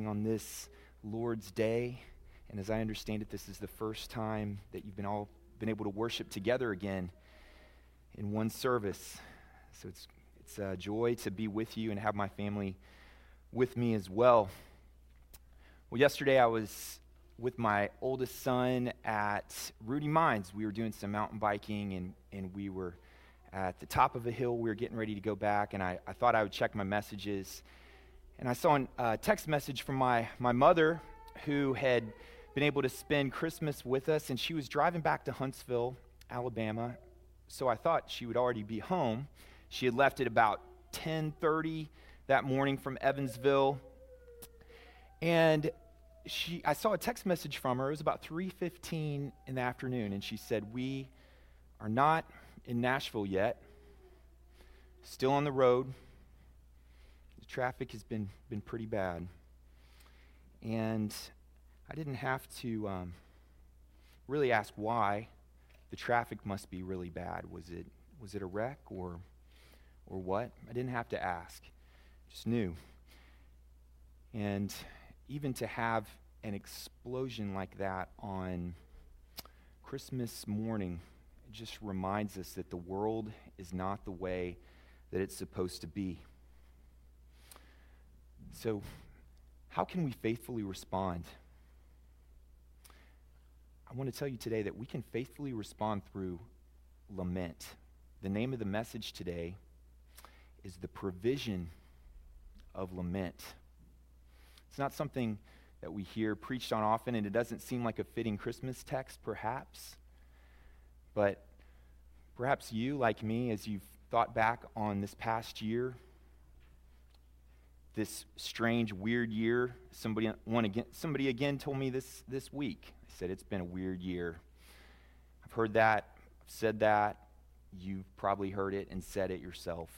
happening on this Lord's Day. And as I understand it, this is the first time that you've been all been able to worship together again in one service. So it's it's a joy to be with you and have my family with me as well. Well, yesterday I was with my oldest son at Rudy Mines. We were doing some mountain biking and, and we were at the top of a hill. We were getting ready to go back, and I, I thought I would check my messages. And I saw a uh, text message from my, my mother who had been able to spend Christmas with us, and she was driving back to Huntsville, Alabama. So I thought she would already be home. She had left at about 10:30 that morning from Evansville. And she I saw a text message from her. It was about 3:15 in the afternoon and she said, "We are not in Nashville yet. Still on the road. Traffic has been been pretty bad." And I didn't have to um, really ask why the traffic must be really bad. Was it was it a wreck or or what? I didn't have to ask. Just knew. And even to have an explosion like that on Christmas morning just reminds us that the world is not the way that it's supposed to be. So, how can we faithfully respond? I want to tell you today that we can faithfully respond through lament. The name of the message today is the provision of lament. It's not something that we hear preached on often, and it doesn't seem like a fitting Christmas text, perhaps. But perhaps you, like me, as you've thought back on this past year, this strange, weird year. Somebody, one again, somebody again told me this this week. They said it's been a weird year. I've heard that, I've said that. You've probably heard it and said it yourself.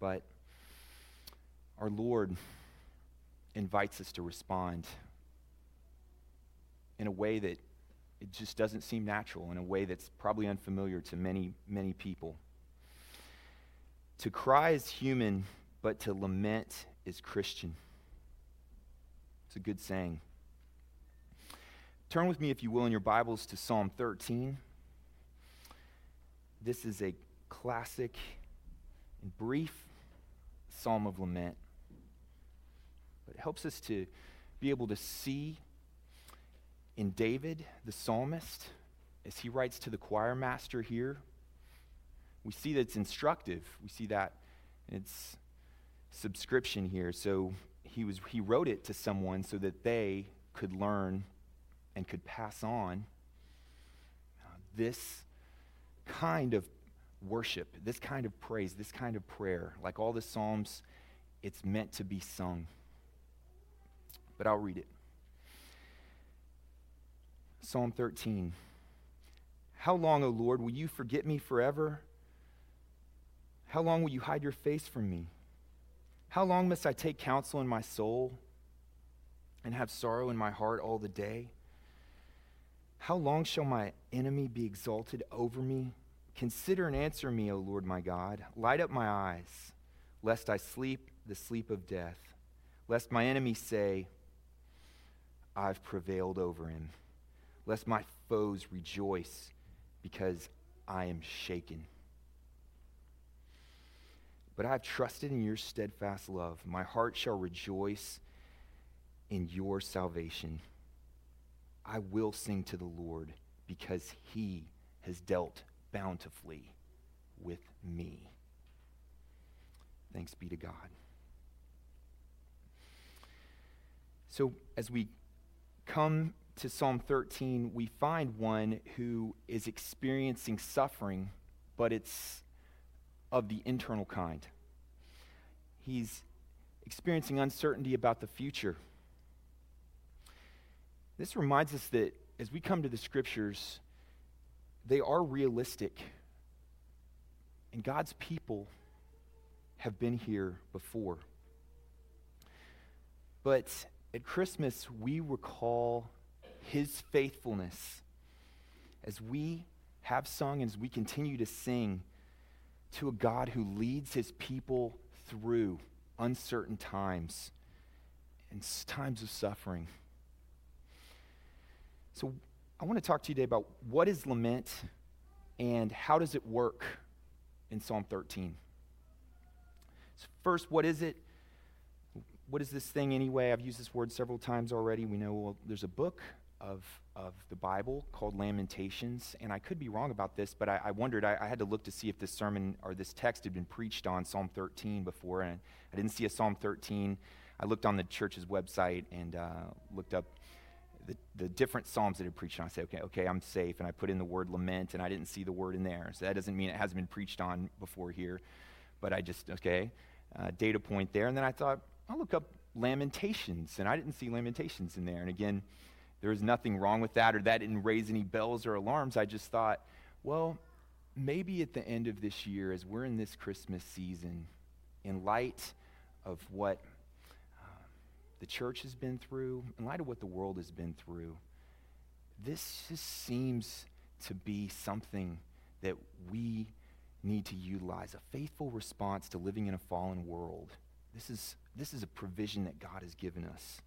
But our Lord invites us to respond in a way that it just doesn't seem natural, in a way that's probably unfamiliar to many, many people. To cry is human, but to lament is Christian. It's a good saying. Turn with me, if you will, in your Bibles to Psalm 13. This is a classic and brief psalm of lament. But it helps us to be able to see in David, the psalmist, as he writes to the choir master here, we see that it's instructive. We see that it's subscription here. So he, was, he wrote it to someone so that they could learn and could pass on uh, this kind of worship, this kind of praise, this kind of prayer. Like all the Psalms, it's meant to be sung. But I'll read it. Psalm 13. How long, O Lord, will you forget me forever? How long will you hide your face from me? How long must I take counsel in my soul and have sorrow in my heart all the day? How long shall my enemy be exalted over me? Consider and answer me, O Lord my God. Light up my eyes, lest I sleep the sleep of death, lest my enemy say, I've prevailed over him, lest my foes rejoice because I am shaken. But I have trusted in your steadfast love. My heart shall rejoice in your salvation. I will sing to the Lord because he has dealt bountifully with me. Thanks be to God. So, as we come to Psalm 13, we find one who is experiencing suffering, but it's of the internal kind. He's experiencing uncertainty about the future. This reminds us that as we come to the scriptures, they are realistic. And God's people have been here before. But at Christmas, we recall his faithfulness as we have sung and as we continue to sing to a God who leads his people through uncertain times and times of suffering. So, I want to talk to you today about what is lament and how does it work in Psalm 13. So first, what is it? What is this thing anyway? I've used this word several times already. We know well, there's a book of, of the Bible called Lamentations, and I could be wrong about this, but I, I wondered, I, I, had to look to see if this sermon or this text had been preached on Psalm 13 before, and I didn't see a Psalm 13. I looked on the church's website and uh, looked up the, the different psalms that are preached on. I said, okay, okay, I'm safe, and I put in the word lament, and I didn't see the word in there. So that doesn't mean it hasn't been preached on before here, but I just okay, uh, data point there. And then I thought I'll look up lamentations, and I didn't see lamentations in there. And again, there was nothing wrong with that, or that didn't raise any bells or alarms. I just thought, well, maybe at the end of this year, as we're in this Christmas season, in light of what uh, the church has been through, in light of what the world has been through, this just seems to be something that we need to utilize a faithful response to living in a fallen world. This is, this is a provision that God has given us.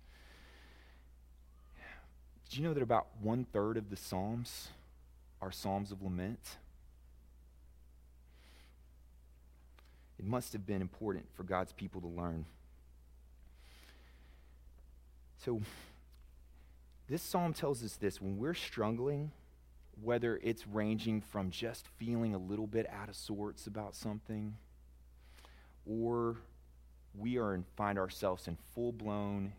Did you know that about one third of the Psalms are Psalms of lament? It must have been important for God's people to learn. So, this psalm tells us this when we're struggling, whether it's ranging from just feeling a little bit out of sorts about something, or we are and find ourselves in full blown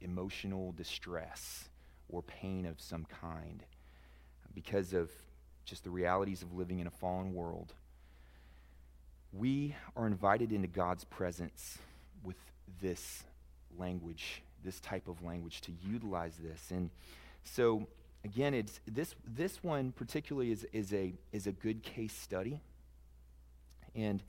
emotional distress or pain of some kind because of just the realities of living in a fallen world, we are invited into God's presence with this language this type of language, to utilize this. And so, again, it's, this, this one particularly is, is, a, is a good case study. And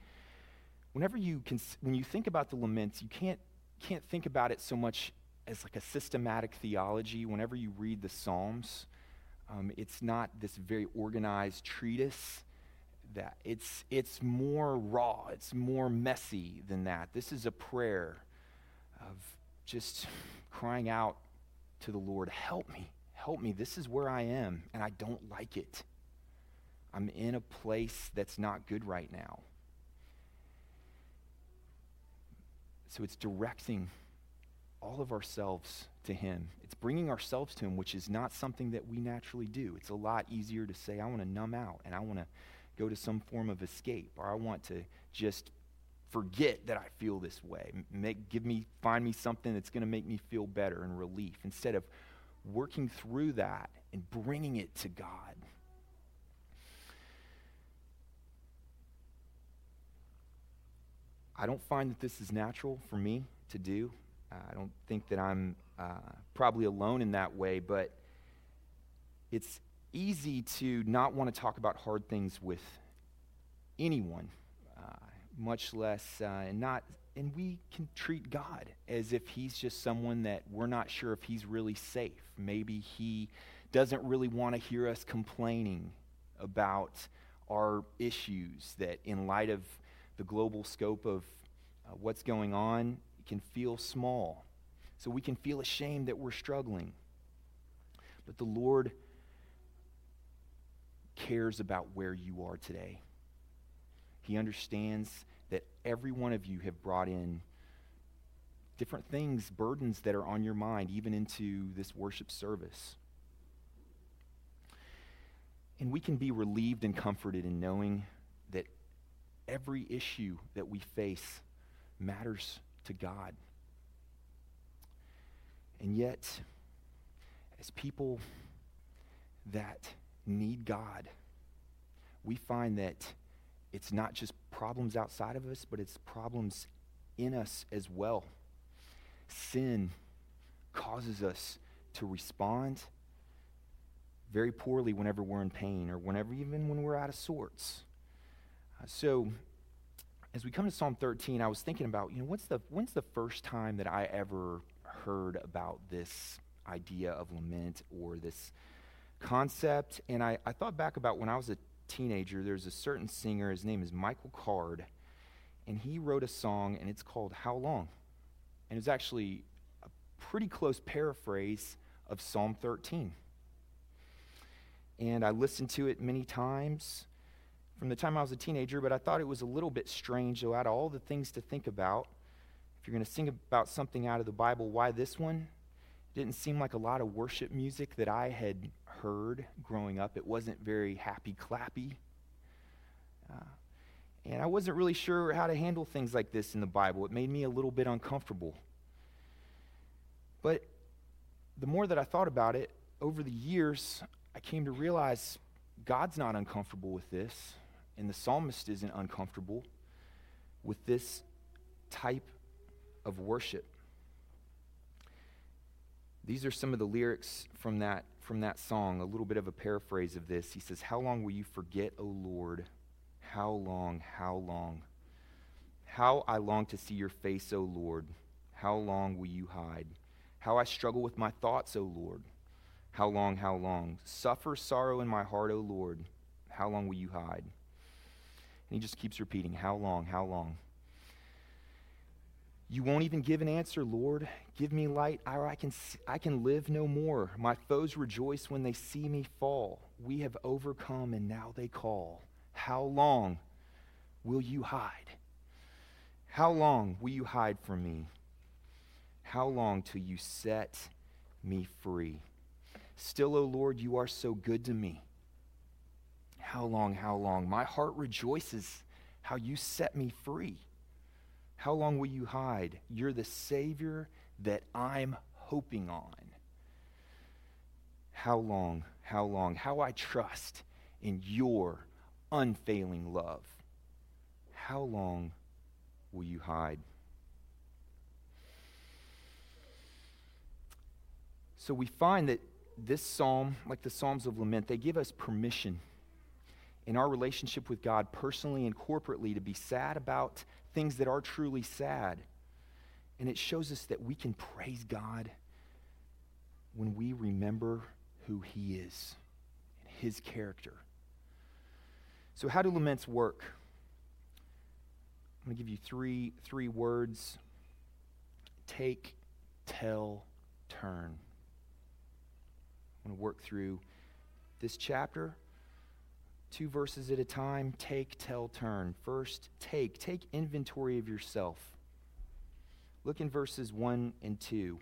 whenever you, can, when you think about the laments, you can't, can't think about it so much as like a systematic theology. Whenever you read the Psalms, um, it's not this very organized treatise that it's it's more raw it's more messy than that this is a prayer of just crying out to the Lord, Help me, help me. This is where I am, and I don't like it. I'm in a place that's not good right now. So it's directing all of ourselves to Him. It's bringing ourselves to Him, which is not something that we naturally do. It's a lot easier to say, I want to numb out and I want to go to some form of escape, or I want to just forget that I feel this way. Make, give me, find me something that's going to make me feel better and relief instead of working through that and bringing it to God. I don't find that this is natural for me to do. Uh, I don't think that I'm uh, probably alone in that way, but it's easy to not want to talk about hard things with anyone much less, uh, and not, and we can treat God as if He's just someone that we're not sure if He's really safe. Maybe He doesn't really want to hear us complaining about our issues, that in light of the global scope of uh, what's going on, can feel small. So we can feel ashamed that we're struggling. But the Lord cares about where you are today. He understands that every one of you have brought in different things, burdens that are on your mind, even into this worship service. And we can be relieved and comforted in knowing that every issue that we face matters to God. And yet, as people that need God, we find that it's not just problems outside of us, but it's problems in us as well. Sin causes us to respond very poorly whenever we're in pain or whenever even when we're out of sorts. Uh, so as we come to Psalm 13, I was thinking about, you know, what's the when's the first time that I ever heard about this idea of lament or this concept? And I, I thought back about when I was a teenager, there's a certain singer, his name is Michael Card, and he wrote a song, and it's called How Long? And it was actually a pretty close paraphrase of Psalm 13. And I listened to it many times from the time I was a teenager, but I thought it was a little bit strange, though, out of all the things to think about. If you're going to sing about something out of the Bible, why this one? It didn't seem like a lot of worship music that I had heard growing up. It wasn't very happy clappy. Uh, and I wasn't really sure how to handle things like this in the Bible. It made me a little bit uncomfortable. But the more that I thought about it, over the years, I came to realize God's not uncomfortable with this, and the psalmist isn't uncomfortable with this type of worship. These are some of the lyrics from that, from that song, a little bit of a paraphrase of this. He says, How long will you forget, O Lord? How long, how long? How I long to see your face, O Lord. How long will you hide? How I struggle with my thoughts, O Lord. How long, how long? Suffer sorrow in my heart, O Lord. How long will you hide? And he just keeps repeating, How long, how long? You won't even give an answer, Lord. Give me light, or I can, I can live no more. My foes rejoice when they see me fall. We have overcome, and now they call. How long will you hide? How long will you hide from me? How long till you set me free? Still, O oh Lord, you are so good to me. How long, how long? My heart rejoices how you set me free. How long will you hide? You're the Savior that I'm hoping on. How long, how long? How I trust in your unfailing love. How long will you hide? So we find that this psalm, like the Psalms of Lament, they give us permission in our relationship with God personally and corporately to be sad about things that are truly sad. And it shows us that we can praise God when we remember who He is and His character. So, how do laments work? I'm going to give you three, three words take, tell, turn. I'm going to work through this chapter, two verses at a time. Take, tell, turn. First, take. Take inventory of yourself. Look in verses 1 and 2.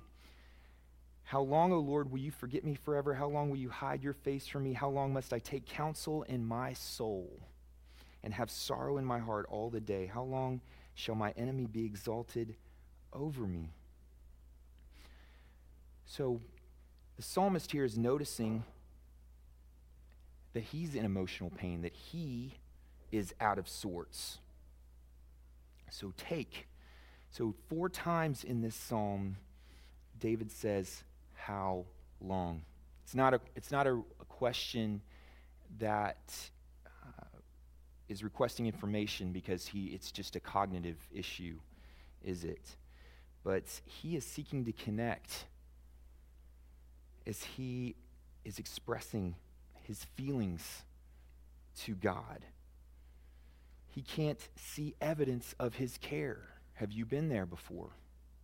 How long, O Lord, will you forget me forever? How long will you hide your face from me? How long must I take counsel in my soul and have sorrow in my heart all the day? How long shall my enemy be exalted over me? So, the psalmist here is noticing that he's in emotional pain, that he is out of sorts. So take. So, four times in this psalm, David says, How long? It's not a, it's not a, a question that uh, is requesting information because he, it's just a cognitive issue, is it? But he is seeking to connect as he is expressing his feelings to God. He can't see evidence of his care. Have you been there before?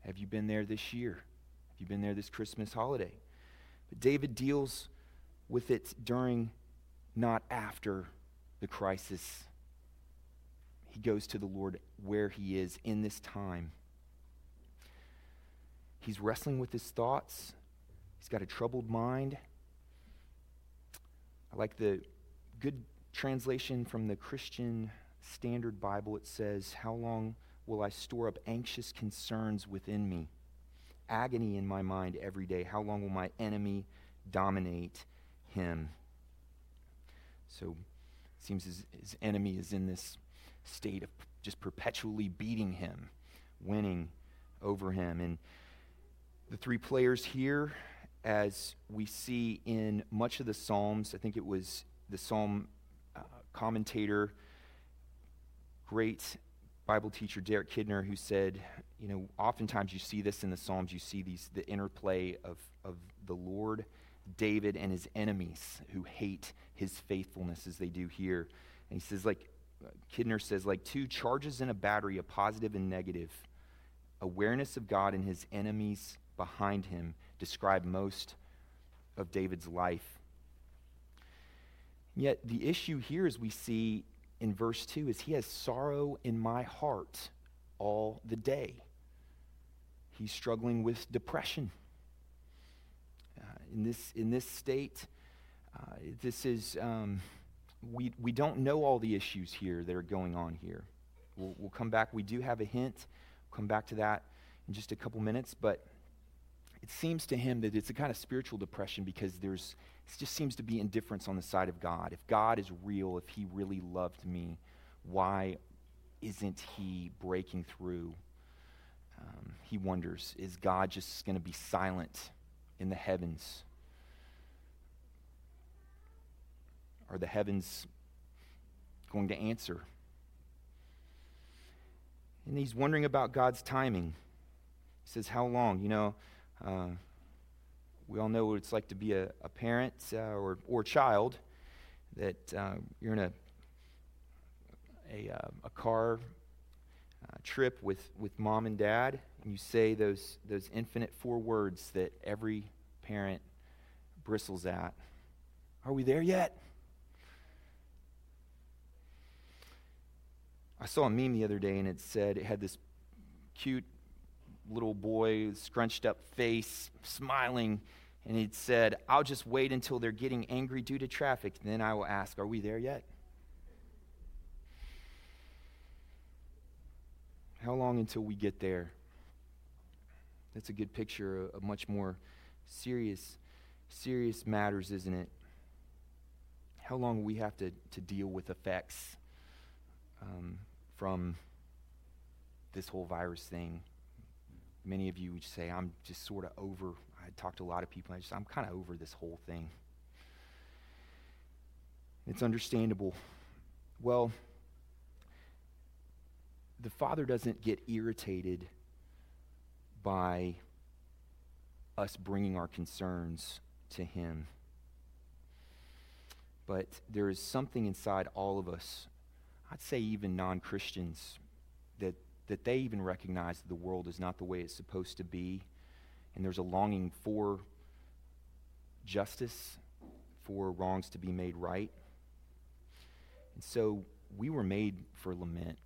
Have you been there this year? Have you been there this Christmas holiday? But David deals with it during, not after the crisis. He goes to the Lord where he is in this time. He's wrestling with his thoughts He's got a troubled mind. I like the good translation from the Christian Standard Bible. It says, How long will I store up anxious concerns within me? Agony in my mind every day. How long will my enemy dominate him? So it seems his, his enemy is in this state of just perpetually beating him, winning over him. And the three players here as we see in much of the Psalms. I think it was the Psalm uh, commentator, great Bible teacher Derek Kidner, who said, you know, oftentimes you see this in the Psalms, you see these the interplay of, of the Lord, David, and his enemies who hate his faithfulness as they do here. And he says, like, Kidner says, like two charges in a battery, a positive and negative, awareness of God and his enemies' behind him describe most of David's life. Yet the issue here, as we see in verse 2, is he has sorrow in my heart all the day. He's struggling with depression. Uh, in, this, in this state, uh, this is, um, we, we don't know all the issues here that are going on here. We'll, we'll come back. We do have a hint. We'll come back to that in just a couple minutes. But it seems to him that it's a kind of spiritual depression because there's just seems to be indifference on the side of God. If God is real, if he really loved me, why isn't he breaking through? Um, he wonders, is God just going to be silent in the heavens? Are the heavens going to answer? And he's wondering about God's timing. He says, How long? You know, uh, we all know what it's like to be a, a parent uh, or, or child, that uh, you're in a, a, uh, a car uh, trip with, with mom and dad, and you say those, those infinite four words that every parent bristles at. Are we there yet? I saw a meme the other day and it said it had this cute little boy, scrunched up face, smiling, and it said, I'll just wait until they're getting angry due to traffic, then I will ask, Are we there yet? How long until we get there? That's a good picture of much more serious, serious matters, isn't it? How long we have to, to deal with effects um, from this whole virus thing? Many of you would say, I'm just sort of over. I talked to a lot of people, I just, I'm kind of over this whole thing. It's understandable. Well, the Father doesn't get irritated by us bringing our concerns to Him. But there is something inside all of us, I'd say even non Christians, that that they even recognize that the world is not the way it's supposed to be. And there's a longing for justice, for wrongs to be made right. And so we were made for lament.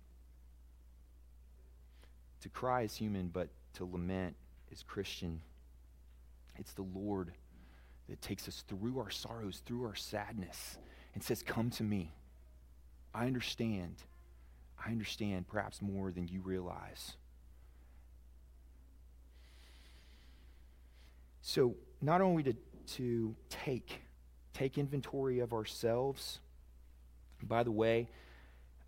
To cry is human, but to lament is Christian. It's the Lord that takes us through our sorrows, through our sadness, and says, Come to me. I understand. I understand perhaps more than you realize. So, not only to, to take, take inventory of ourselves, by the way,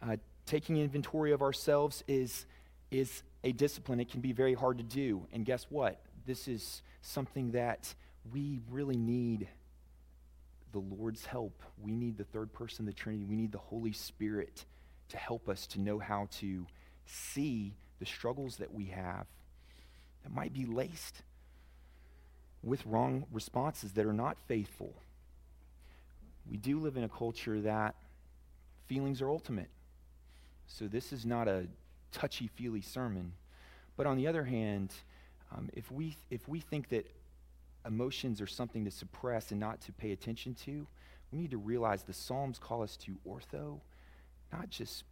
uh, taking inventory of ourselves is, is a discipline. It can be very hard to do. And guess what? This is something that we really need the Lord's help. We need the third person of the Trinity. We need the Holy Spirit to help us to know how to see the struggles that we have that might be laced with wrong responses that are not faithful. We do live in a culture that feelings are ultimate. So this is not a touchy feely sermon. But on the other hand, um, if, we, if we think that emotions are something to suppress and not to pay attention to, we need to realize the Psalms call us to ortho not just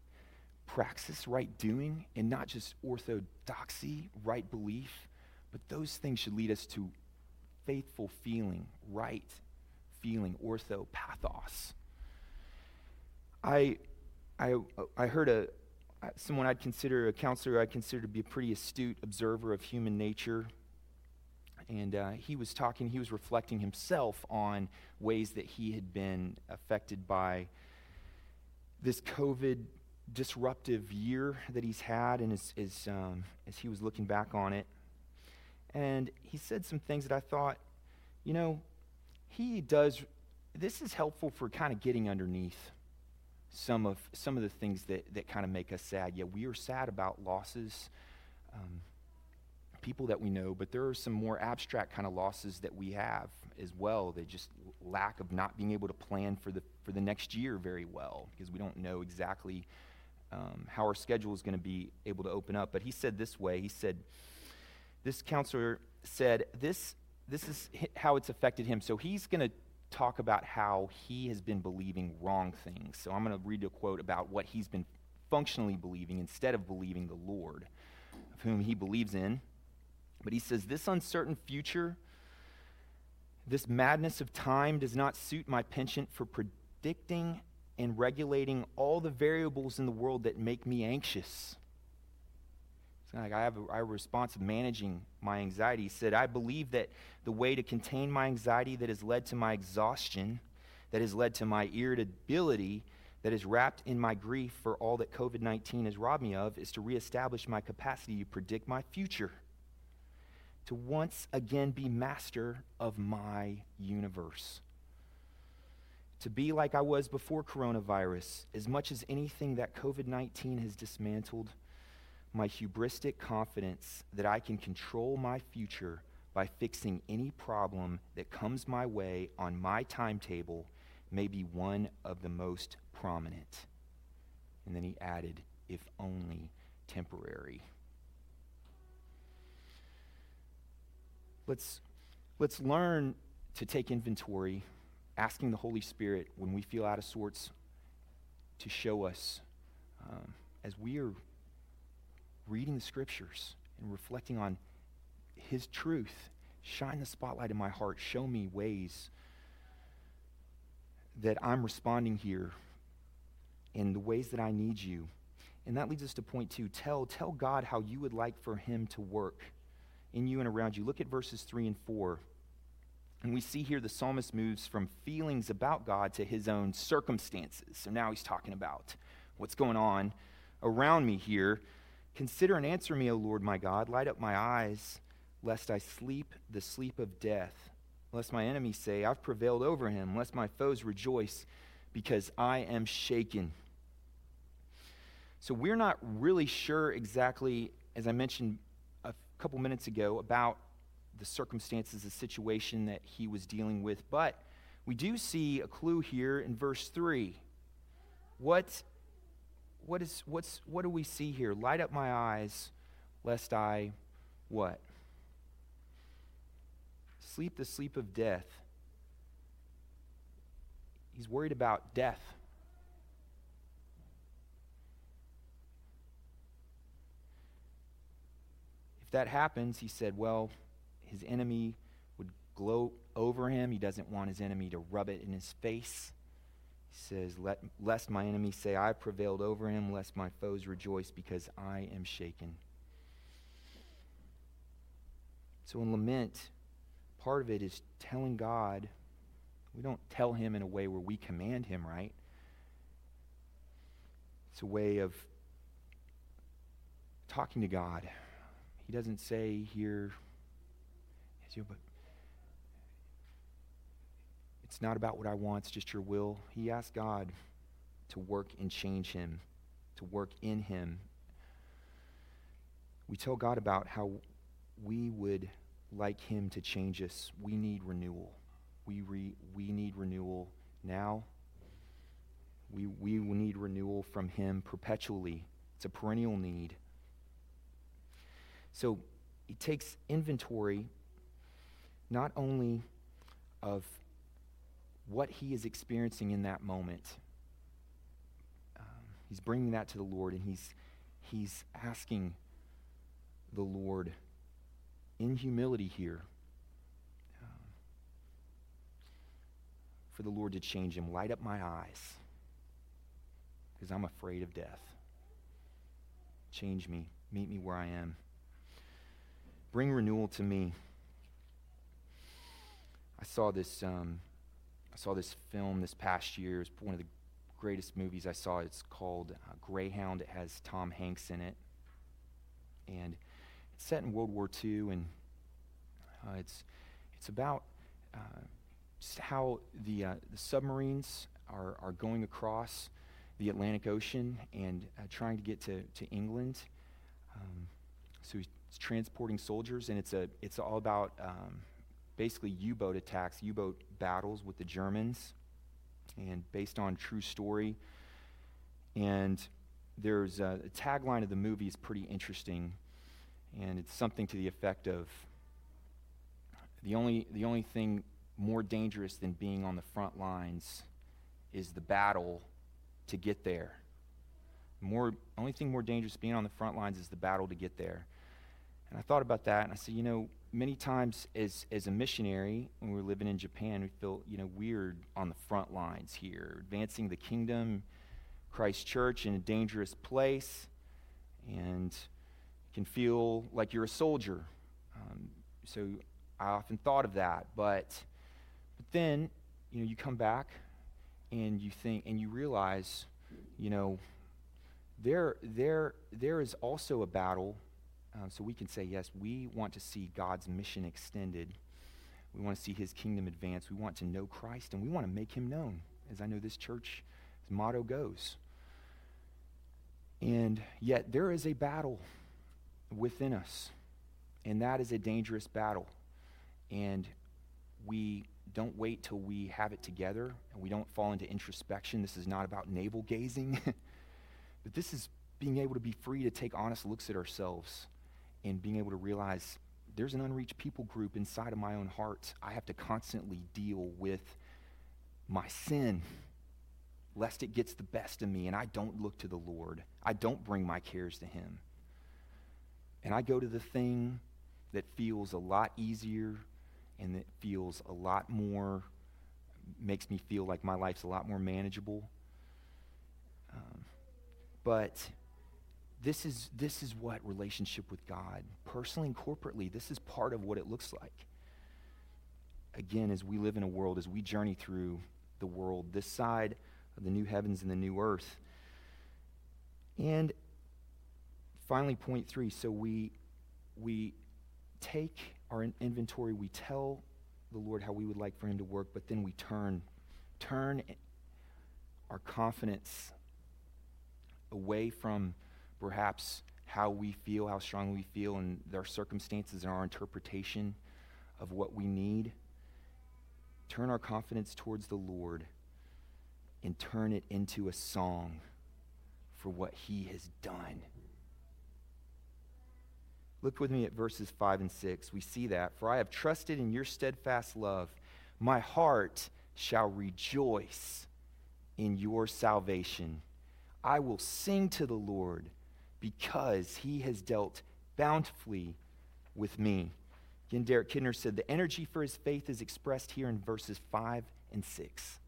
praxis, right doing, and not just orthodoxy, right belief, but those things should lead us to faithful feeling, right feeling, ortho, pathos. I, I, I heard a, someone I'd consider a counselor I'd consider to be a pretty astute observer of human nature. And uh, he was talking, he was reflecting himself on ways that he had been affected by this COVID disruptive year that he's had and as, as, um, as he was looking back on it. And he said some things that I thought, you know, he does, this is helpful for kind of getting underneath some of, some of the things that, that kind of make us sad. Yeah, we are sad about losses, um, people that we know, but there are some more abstract kind of losses that we have as well. They just lack of not being able to plan for the for the next year very well because we don't know exactly um, how our schedule is going to be able to open up. But he said this way. He said, "This counselor said this, this is how it's affected him. So he's going to talk about how he has been believing wrong things. So I'm going to read a quote about what he's been functionally believing instead of believing the Lord, of whom he believes in. But he says, This uncertain future, this madness of time does not suit my penchant for predicting and regulating all the variables in the world that make me anxious. It's like I have, a, I have a response of managing my anxiety. He said, I believe that the way to contain my anxiety that has led to my exhaustion, that has led to my irritability, that is wrapped in my grief for all that COVID 19 has robbed me of, is to reestablish my capacity to predict my future, to once again be master of my universe to be like I was before coronavirus, as much as anything that COVID 19 has dismantled my hubristic confidence that I can control my future by fixing any problem that comes my way on my timetable may be one of the most prominent. And then he added, if only temporary. Let's, let's learn to take inventory asking the Holy Spirit when we feel out of sorts to show us um, as we are reading the scriptures and reflecting on His truth. Shine the spotlight in my heart. Show me ways that I'm responding here in the ways that I need you. And that leads us to point two. Tell, tell God how you would like for Him to work in you and around you. Look at verses 3 and 4. And we see here the psalmist moves from feelings about God to his own circumstances. So now he's talking about what's going on around me here. Consider and answer me, O Lord my God. Light up my eyes, lest I sleep the sleep of death. Lest my enemies say, I've prevailed over him. Lest my foes rejoice, because I am shaken. So we're not really sure exactly, as I mentioned a couple minutes ago, about the circumstances, the situation that he was dealing with. But we do see a clue here in verse 3. What, what, is, what's, what do we see here? Light up my eyes, lest I what? Sleep the sleep of death. He's worried about death. If that happens, he said, well, his enemy would gloat over him. He doesn't want his enemy to rub it in his face. He says, Let, Lest my enemy say, I prevailed over him, lest my foes rejoice, because I am shaken. So in lament, part of it is telling God, we don't tell him in a way where we command him, right? It's a way of talking to God. He doesn't say here, you, but it's not about what I want, it's just your will. He asked God to work and change him, to work in him. We tell God about how we would like him to change us. We need renewal. We, re, we need renewal now. We, we need renewal from him perpetually. It's a perennial need. So he takes inventory not only of what he is experiencing in that moment, um, he's bringing that to the Lord and he's, he's asking the Lord in humility here um, for the Lord to change him. Light up my eyes because I'm afraid of death. Change me, meet me where I am. Bring renewal to me. I saw this. Um, I saw this film this past year. It's one of the greatest movies I saw. It's called uh, Greyhound. It has Tom Hanks in it, and it's set in World War II, and uh, it's it's about uh, just how the uh, the submarines are are going across the Atlantic Ocean and uh, trying to get to to England. Um, so he's transporting soldiers, and it's a it's all about um, basically U boat attacks, U boat battles with the Germans, and based on true story. And there's a, a tagline of the movie is pretty interesting, and it's something to the effect of the only, the only thing more dangerous than being on the front lines is the battle to get there. More, only thing more dangerous being on the front lines is the battle to get there. And I thought about that, and I said, you know, many times as, as a missionary, when we were living in Japan, we feel, you know, weird on the front lines here, advancing the kingdom, Christ Church in a dangerous place, and can feel like you're a soldier. Um, so I often thought of that, but but then you know you come back and you think and you realize, you know, there there there is also a battle. Um, so we can say yes, we want to see God's mission extended. We want to see His kingdom advance. We want to know Christ, and we want to make Him known, as I know this church's motto goes. And yet there is a battle within us, and that is a dangerous battle. And we don't wait till we have it together and we don't fall into introspection. This is not about navel gazing, but this is being able to be free to take honest looks at ourselves and being able to realize there's an unreached people group inside of my own heart. I have to constantly deal with my sin lest it gets the best of me and I don't look to the Lord. I don't bring my cares to Him. And I go to the thing that feels a lot easier and that feels a lot more, makes me feel like my life's a lot more manageable. Um, but this is, this is what relationship with God, personally and corporately, this is part of what it looks like. Again, as we live in a world, as we journey through the world, this side of the new heavens and the new earth. And finally, point three so we, we take our inventory, we tell the Lord how we would like for Him to work, but then we turn, turn our confidence away from perhaps how we feel, how strongly we feel, and our circumstances and our interpretation of what we need. Turn our confidence towards the Lord and turn it into a song for what he has done. Look with me at verses 5 and 6. We see that. For I have trusted in your steadfast love. My heart shall rejoice in your salvation. I will sing to the Lord because he has dealt bountifully with me. Again, Derek Kidner said the energy for his faith is expressed here in verses 5 and 6.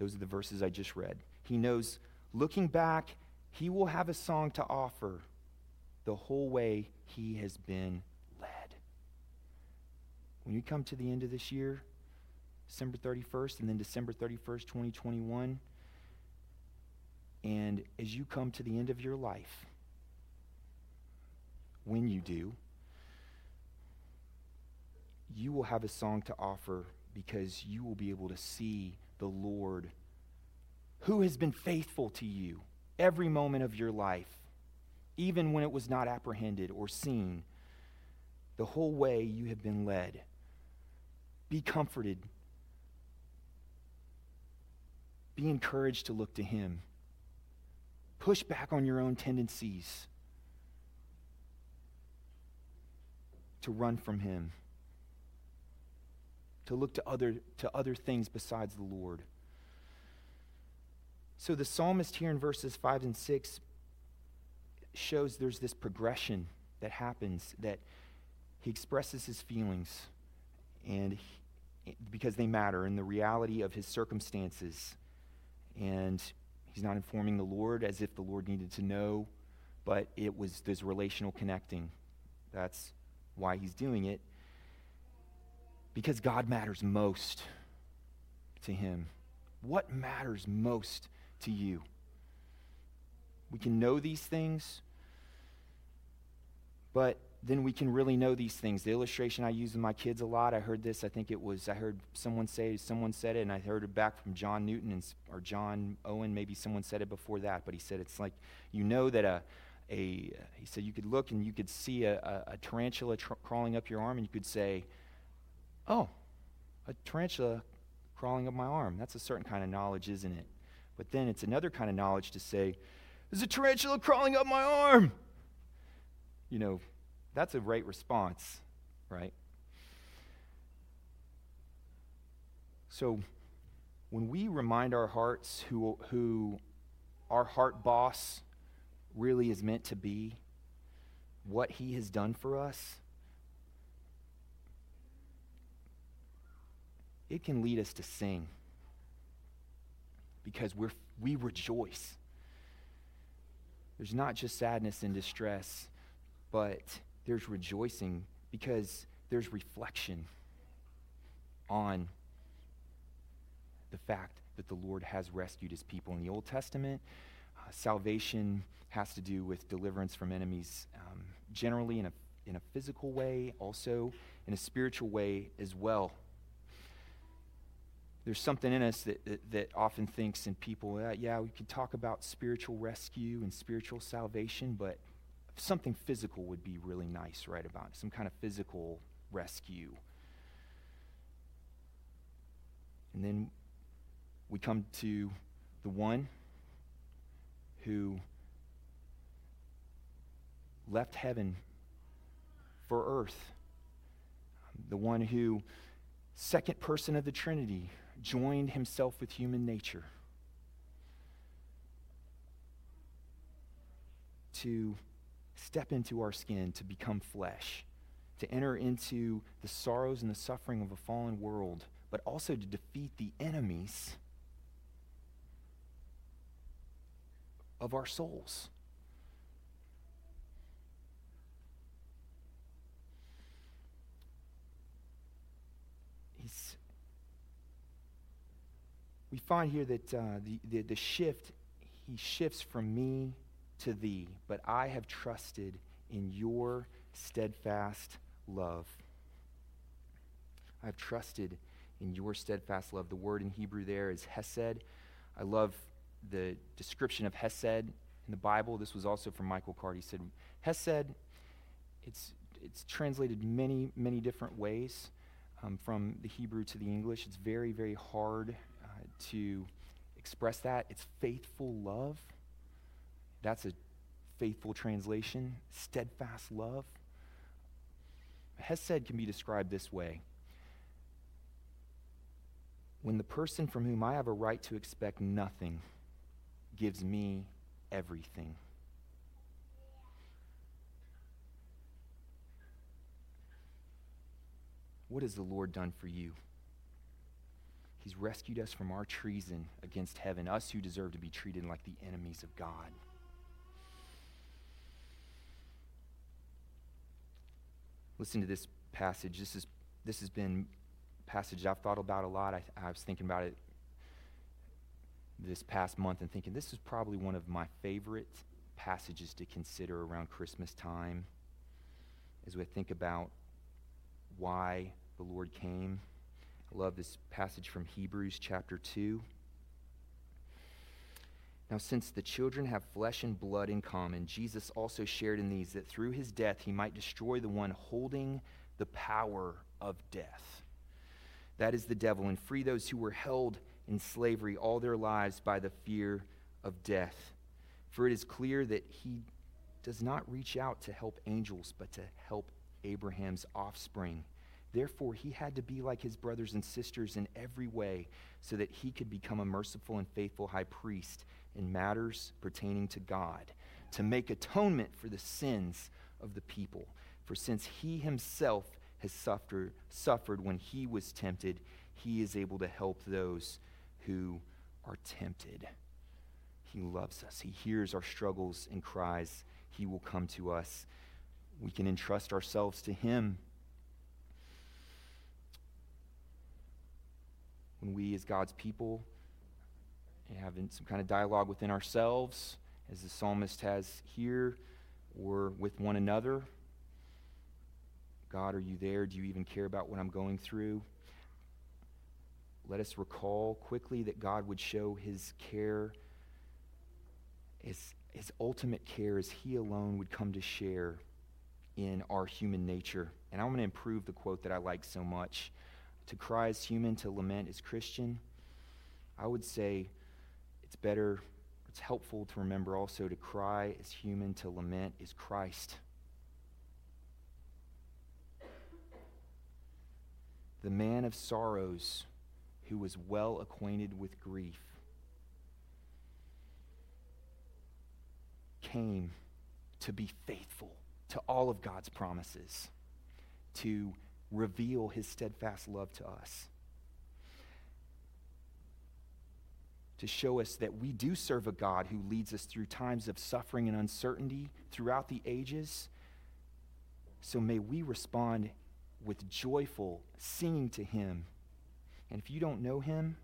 Those are the verses I just read. He knows, looking back, he will have a song to offer the whole way he has been led. When you come to the end of this year, December 31st, and then December 31st, 2021, and as you come to the end of your life, when you do, you will have a song to offer because you will be able to see the Lord who has been faithful to you every moment of your life, even when it was not apprehended or seen. The whole way you have been led. Be comforted. Be encouraged to look to Him. Push back on your own tendencies to run from Him to look to other, to other things besides the Lord. So the psalmist here in verses 5 and 6 shows there's this progression that happens that he expresses his feelings and he, because they matter in the reality of his circumstances and he's not informing the lord as if the lord needed to know but it was this relational connecting that's why he's doing it because God matters most to him. What matters most to you? We can know these things, but then we can really know these things. The illustration I use with my kids a lot, I heard this, I think it was, I heard someone say, someone said it, and I heard it back from John Newton and, or John Owen, maybe someone said it before that, but he said it's like you know that a, a he said you could look and you could see a, a, a tarantula tr- crawling up your arm, and you could say, oh, a tarantula crawling up my arm. That's a certain kind of knowledge, isn't it? But then it's another kind of knowledge to say, there's a tarantula crawling up my arm. You know, that's a right response, right? So when we remind our hearts who, who our heart boss really is meant to be, what he has done for us, it can lead us to sing because we're, we rejoice. There's not just sadness and distress, but there's rejoicing because there's reflection on the fact that the Lord has rescued his people. In the Old Testament, uh, salvation has to do with deliverance from enemies, um, generally in a, in a physical way, also in a spiritual way as well. There's something in us that, that, that often thinks in people, uh, yeah, we could talk about spiritual rescue and spiritual salvation, but something physical would be really nice, right? About some kind of physical rescue. And then we come to the one who left heaven for earth, the one who, second person of the Trinity, joined himself with human nature to step into our skin, to become flesh to enter into the sorrows and the suffering of a fallen world, but also to defeat the enemies of our souls. He's, we find here that uh, the, the, the shift, he shifts from me to thee, but I have trusted in your steadfast love. I've trusted in your steadfast love. The word in Hebrew there is hesed. I love the description of hesed in the Bible. This was also from Michael Card. He said, Hesed, it's, it's translated many, many different ways um, from the Hebrew to the English. It's very, very hard uh, to express that. It's faithful love. That's a faithful translation. Steadfast love. Hesed can be described this way when the person from whom I have a right to expect nothing gives me everything. What has the Lord done for you? He's rescued us from our treason against heaven, us who deserve to be treated like the enemies of God. Listen to this passage. This, is, this has been a passage I've thought about a lot. I, I was thinking about it this past month and thinking this is probably one of my favorite passages to consider around Christmas time as we think about why the Lord came. I love this passage from Hebrews chapter 2. Now, since the children have flesh and blood in common, Jesus also shared in these that through his death he might destroy the one holding the power of death. That is the devil, and free those who were held in slavery all their lives by the fear of death. For it is clear that he does not reach out to help angels, but to help Abraham's offspring. Therefore, he had to be like his brothers and sisters in every way, so that he could become a merciful and faithful high priest in matters pertaining to God, to make atonement for the sins of the people. For since he himself has suffered, suffered when he was tempted, he is able to help those who are tempted. He loves us. He hears our struggles and cries. He will come to us. We can entrust ourselves to him. When we, as God's people, having some kind of dialogue within ourselves, as the psalmist has here, or with one another. God, are you there? Do you even care about what I'm going through? Let us recall quickly that God would show his care, his, his ultimate care, as he alone would come to share in our human nature. And I'm going to improve the quote that I like so much. To cry is human, to lament is Christian. I would say, it's better, it's helpful to remember also to cry is human, to lament is Christ. The man of sorrows who was well acquainted with grief, came to be faithful to all of God's promises, to reveal his steadfast love to us. To show us that we do serve a God who leads us through times of suffering and uncertainty throughout the ages. So may we respond with joyful singing to Him. And if you don't know Him,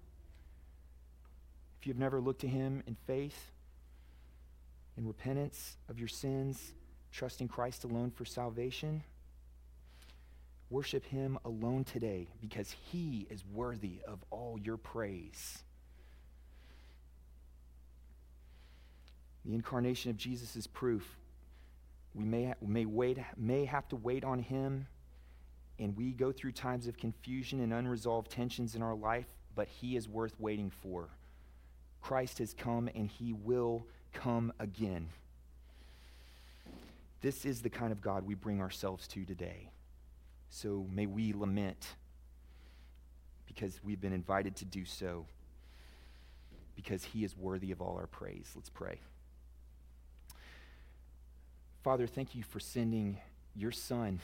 if you've never looked to Him in faith, in repentance of your sins, trusting Christ alone for salvation, worship Him alone today because He is worthy of all your praise. The incarnation of Jesus is proof. We may, may, wait, may have to wait on him, and we go through times of confusion and unresolved tensions in our life, but he is worth waiting for. Christ has come, and he will come again. This is the kind of God we bring ourselves to today. So may we lament because we've been invited to do so, because he is worthy of all our praise. Let's pray. Father, thank you for sending your Son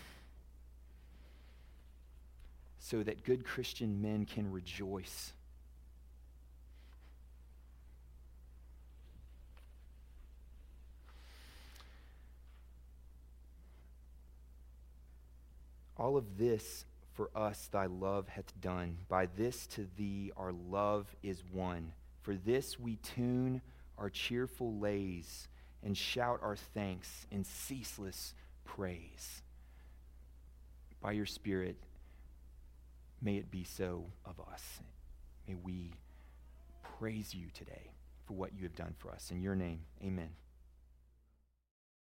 so that good Christian men can rejoice. All of this for us thy love hath done. By this to thee our love is won. For this we tune our cheerful lays and shout our thanks in ceaseless praise. By your Spirit, may it be so of us. May we praise you today for what you have done for us. In your name, amen.